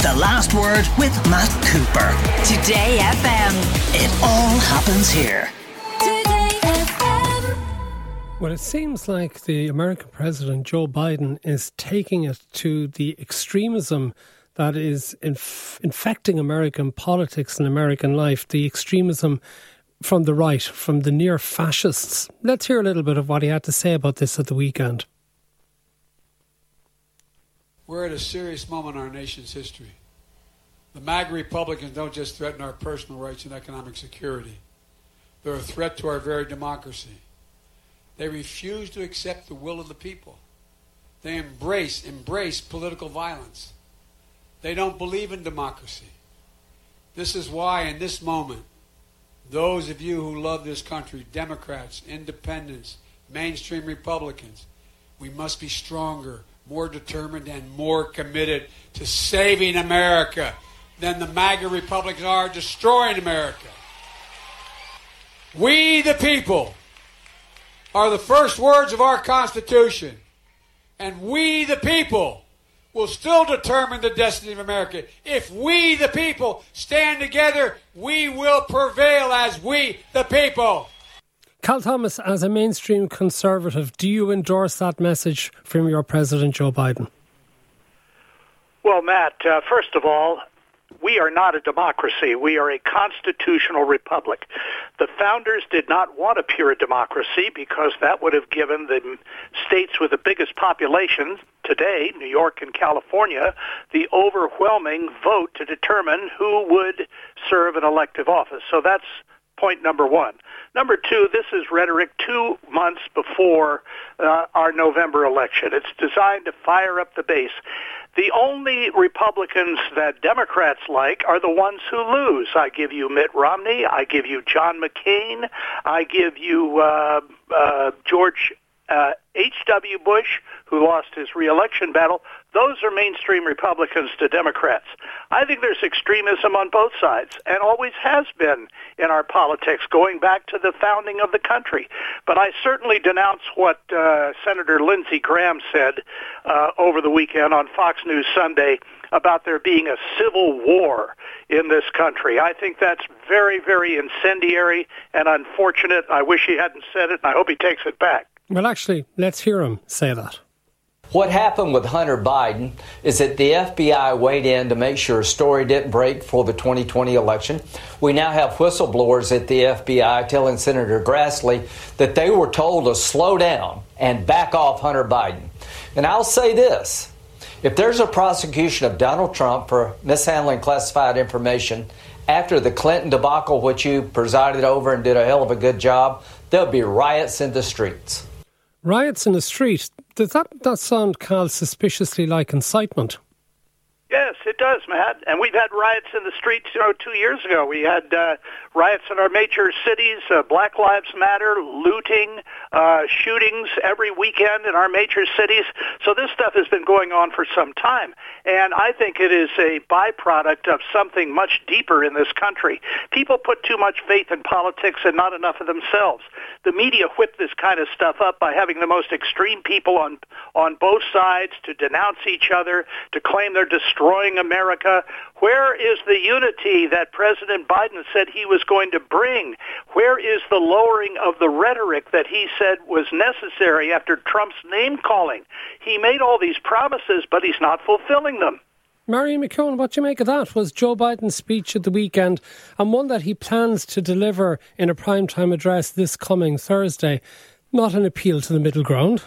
The Last Word with Matt Cooper. Today FM. It all happens here. Today FM. Well, it seems like the American president, Joe Biden, is taking it to the extremism that is inf- infecting American politics and American life, the extremism from the right, from the near fascists. Let's hear a little bit of what he had to say about this at the weekend. We're at a serious moment in our nation's history. The MAGA Republicans don't just threaten our personal rights and economic security, they're a threat to our very democracy. They refuse to accept the will of the people. They embrace, embrace political violence. They don't believe in democracy. This is why, in this moment, those of you who love this country, Democrats, independents, mainstream Republicans, we must be stronger, more determined, and more committed to saving America than the MAGA Republicans are destroying America. We, the people, are the first words of our Constitution. And we, the people, will still determine the destiny of America. If we, the people, stand together, we will prevail as we, the people. Cal Thomas, as a mainstream conservative, do you endorse that message from your president, Joe Biden? Well, Matt, uh, first of all, we are not a democracy. We are a constitutional republic. The founders did not want a pure democracy because that would have given the states with the biggest populations today, New York and California, the overwhelming vote to determine who would serve an elective office. So that's point number one. Number two, this is rhetoric two months before uh, our November election. It's designed to fire up the base. The only Republicans that Democrats like are the ones who lose. I give you Mitt Romney. I give you John McCain. I give you uh, uh, George uh, H.W. Bush, who lost his reelection battle, those are mainstream Republicans to Democrats. I think there's extremism on both sides, and always has been in our politics, going back to the founding of the country. But I certainly denounce what uh, Senator Lindsey Graham said uh, over the weekend on Fox News Sunday about there being a civil war in this country. I think that's very, very incendiary and unfortunate. I wish he hadn't said it, and I hope he takes it back. Well, actually, let's hear him say that. What happened with Hunter Biden is that the FBI weighed in to make sure a story didn't break for the 2020 election. We now have whistleblowers at the FBI telling Senator Grassley that they were told to slow down and back off Hunter Biden. And I'll say this if there's a prosecution of Donald Trump for mishandling classified information after the Clinton debacle, which you presided over and did a hell of a good job, there'll be riots in the streets. Riots in the street. Does that, that sound, Cal, suspiciously like incitement? Yes, it does, Matt. And we've had riots in the streets, you know, two years ago. We had uh, riots in our major cities, uh, Black Lives Matter, looting, uh, shootings every weekend in our major cities. So this stuff has been going on for some time. And I think it is a byproduct of something much deeper in this country. People put too much faith in politics and not enough of themselves. The media whip this kind of stuff up by having the most extreme people on, on both sides to denounce each other, to claim they're destroying America. Where is the unity that President Biden said he was going to bring? Where is the lowering of the rhetoric that he said was necessary after Trump's name calling? He made all these promises, but he's not fulfilling them. Marion McKeone, what do you make of that? Was Joe Biden's speech at the weekend and one that he plans to deliver in a primetime address this coming Thursday not an appeal to the middle ground?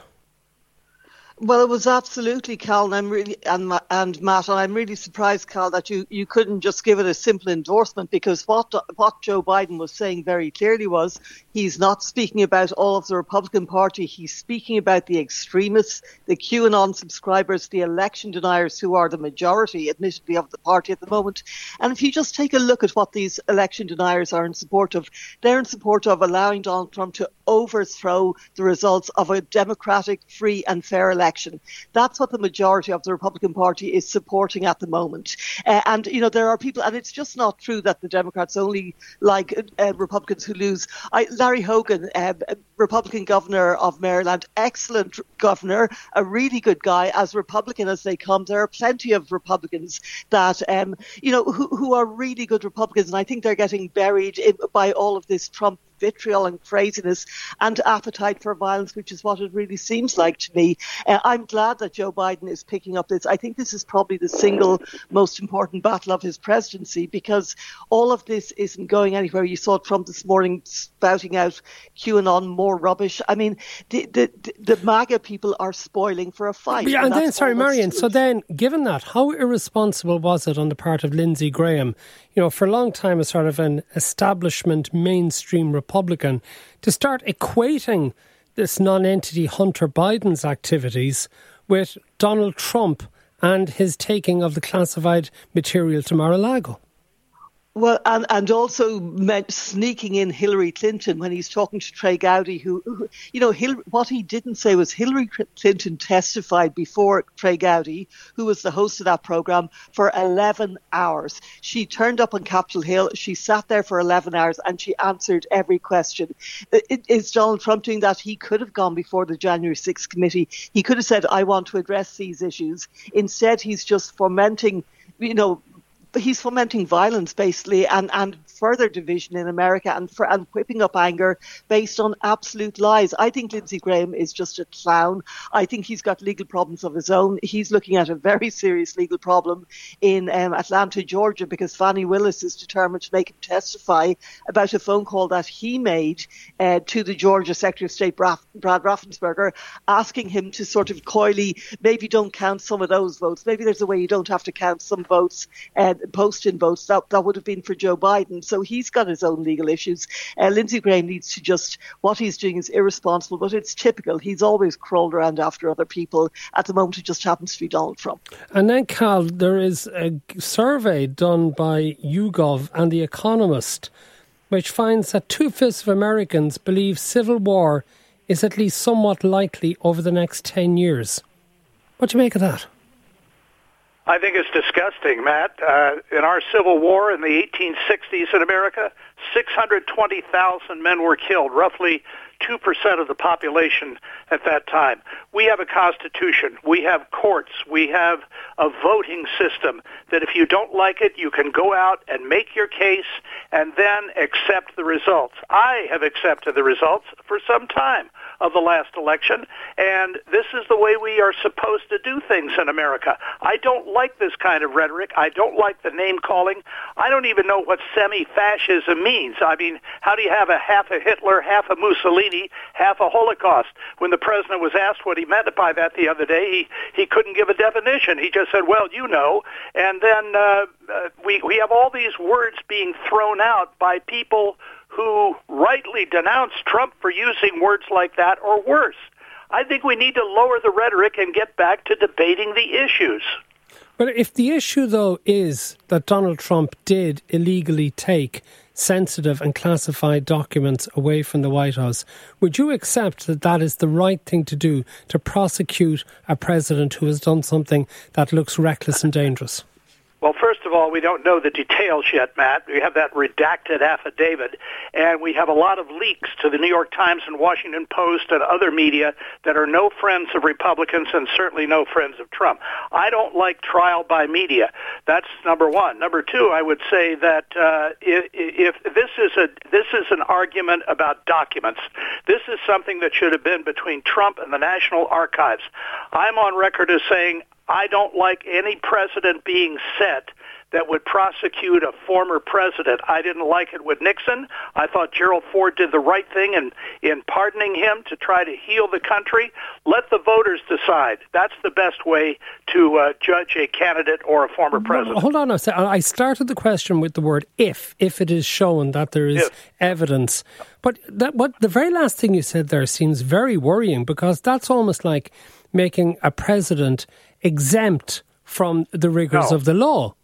Well, it was absolutely, Cal, and I'm really and and Matt, and I'm really surprised, Cal, that you, you couldn't just give it a simple endorsement because what what Joe Biden was saying very clearly was he's not speaking about all of the Republican Party. He's speaking about the extremists, the QAnon subscribers, the election deniers who are the majority, admittedly, of the party at the moment. And if you just take a look at what these election deniers are in support of, they're in support of allowing Donald Trump to overthrow the results of a democratic, free, and fair election election. That's what the majority of the Republican Party is supporting at the moment. Uh, and, you know, there are people, and it's just not true that the Democrats only like uh, Republicans who lose. I, Larry Hogan, uh, Republican governor of Maryland, excellent governor, a really good guy, as Republican as they come. There are plenty of Republicans that, um, you know, who, who are really good Republicans, and I think they're getting buried in, by all of this Trump vitriol and craziness and appetite for violence, which is what it really seems like to me. Uh, I'm glad that Joe Biden is picking up this. I think this is probably the single most important battle of his presidency because all of this isn't going anywhere. You saw Trump this morning spouting out QAnon more rubbish. I mean, the the, the MAGA people are spoiling for a fight. Yeah, and, and then sorry, Marion. So then, given that, how irresponsible was it on the part of Lindsey Graham? You know, for a long time, a sort of an establishment mainstream Republican to start equating this non-entity Hunter Biden's activities with Donald Trump and his taking of the classified material to Mar-a-Lago. Well, and, and also meant sneaking in Hillary Clinton when he's talking to Trey Gowdy, who, who you know, what he didn't say was Hillary Clinton testified before Trey Gowdy, who was the host of that program, for 11 hours. She turned up on Capitol Hill. She sat there for 11 hours and she answered every question. Is Donald Trump doing that? He could have gone before the January 6th committee. He could have said, I want to address these issues. Instead, he's just fomenting you know, he's fomenting violence basically and, and further division in America and for, and whipping up anger based on absolute lies. I think Lindsey Graham is just a clown. I think he's got legal problems of his own. He's looking at a very serious legal problem in um, Atlanta, Georgia, because Fani Willis is determined to make him testify about a phone call that he made uh, to the Georgia Secretary of State Brad Raffensperger, asking him to sort of coyly maybe don't count some of those votes. Maybe there's a way you don't have to count some votes. Uh, posting votes, that, that would have been for Joe Biden. So he's got his own legal issues. Uh, Lindsey Graham needs to just, what he's doing is irresponsible, but it's typical. He's always crawled around after other people. At the moment, it just happens to be Donald Trump. And then, Cal, there is a survey done by YouGov and The Economist, which finds that two fifths of Americans believe civil war is at least somewhat likely over the next 10 years. What do you make of that? I think it's disgusting, Matt. Uh, in our Civil War in the 1860s in America, 620,000 men were killed, roughly 2% of the population at that time. We have a constitution. We have courts. We have a voting system that if you don't like it, you can go out and make your case and then accept the results. I have accepted the results for some time of the last election, and this is the way we are supposed to do things in America. I don't like this kind of rhetoric. I don't like the name calling. I don't even know what semi-fascism means. I mean, how do you have a half a Hitler, half a Mussolini, half a Holocaust? When the president was asked what he meant by that the other day, he, he couldn't give a definition. He just said, well, you know. And then uh, uh, we, we have all these words being thrown out by people who rightly denounce Trump for using words like that or worse. I think we need to lower the rhetoric and get back to debating the issues. But if the issue, though, is that Donald Trump did illegally take sensitive and classified documents away from the White House, would you accept that that is the right thing to do to prosecute a president who has done something that looks reckless and dangerous? Well, first of all, we don't know the details yet, Matt. We have that redacted affidavit, and we have a lot of leaks to the New York Times and Washington Post and other media that are no friends of Republicans and certainly no friends of Trump. I don't like trial by media. That's number one. Number two, I would say that uh, if, if this is a this is an argument about documents, this is something that should have been between Trump and the National Archives. I'm on record as saying I don't like any precedent being set that would prosecute a former president. I didn't like it with Nixon. I thought Gerald Ford did the right thing in, in pardoning him to try to heal the country. Let the voters decide. That's the best way to uh, judge a candidate or a former president. Hold on a second. I started the question with the word if, if it is shown that there is if. evidence. But that, what the very last thing you said there seems very worrying because that's almost like making a president exempt from the rigors no. of the law.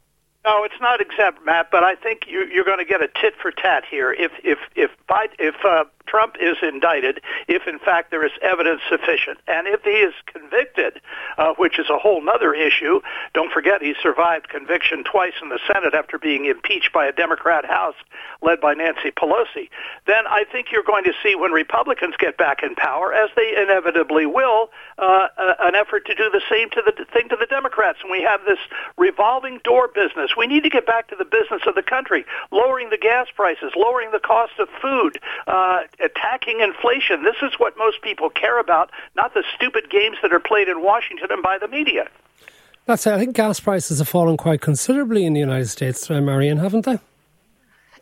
No, it's not exempt, Matt. But I think you, you're going to get a tit for tat here. If if if Biden, if uh, Trump is indicted, if in fact there is evidence sufficient, and if he is convicted, uh, which is a whole other issue, don't forget he survived conviction twice in the Senate after being impeached by a Democrat House led by Nancy Pelosi, then I think you're going to see when Republicans get back in power, as they inevitably will, uh, uh, an effort to do the same to the thing to the Democrats. And we have this revolving door business. We need to get back to the business of the country, lowering the gas prices, lowering the cost of food, uh, attacking inflation. This is what most people care about, not the stupid games that are played in Washington and by the media. That's it. I think gas prices have fallen quite considerably in the United States, uh, Marion, haven't they?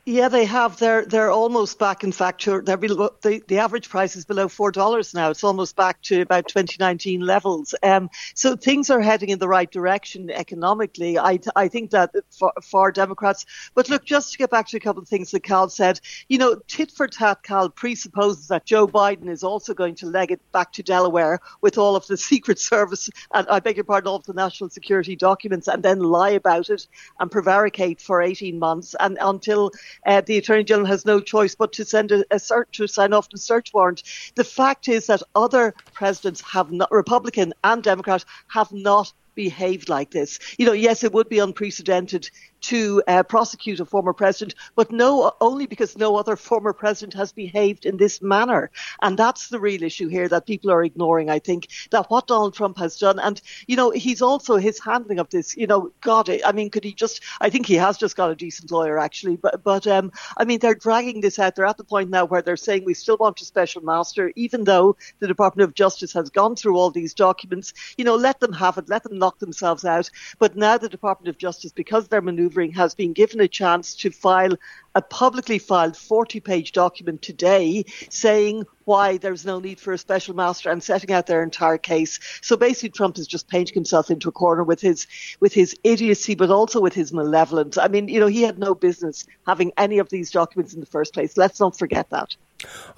Yeah, they have. They're they're almost back. In fact, they're below, the the average price is below four dollars now. It's almost back to about 2019 levels. Um, so things are heading in the right direction economically. I I think that for, for Democrats. But look, just to get back to a couple of things that Cal said, you know, tit for tat, Cal presupposes that Joe Biden is also going to leg it back to Delaware with all of the Secret Service and I beg your pardon, all of the national security documents, and then lie about it and prevaricate for 18 months and until uh, the Attorney General has no choice but to send a, a search to sign off the search warrant. The fact is that other presidents have not, Republican and Democrat, have not behaved like this. You know, yes, it would be unprecedented to uh, prosecute a former president, but no, only because no other former president has behaved in this manner. And that's the real issue here that people are ignoring, I think, that what Donald Trump has done. And, you know, he's also his handling of this, you know, God, I mean, could he just, I think he has just got a decent lawyer, actually. But, but um, I mean, they're dragging this out. They're at the point now where they're saying we still want a special master, even though the Department of Justice has gone through all these documents. You know, let them have it, let them themselves out. But now the Department of Justice, because they're maneuvering, has been given a chance to file a publicly filed 40 page document today saying why there's no need for a special master and setting out their entire case. So basically Trump is just painting himself into a corner with his with his idiocy but also with his malevolence. I mean, you know, he had no business having any of these documents in the first place. Let's not forget that.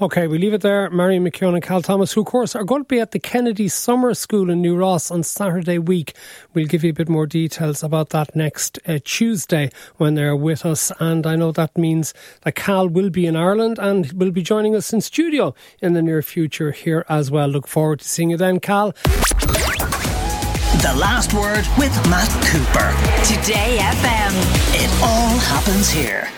Okay, we leave it there. Marion McKeone and Cal Thomas, who, of course, are going to be at the Kennedy Summer School in New Ross on Saturday week. We'll give you a bit more details about that next uh, Tuesday when they're with us. And I know that means that Cal will be in Ireland and will be joining us in studio in the near future here as well. Look forward to seeing you then, Cal. The last word with Matt Cooper. Today FM. It all happens here.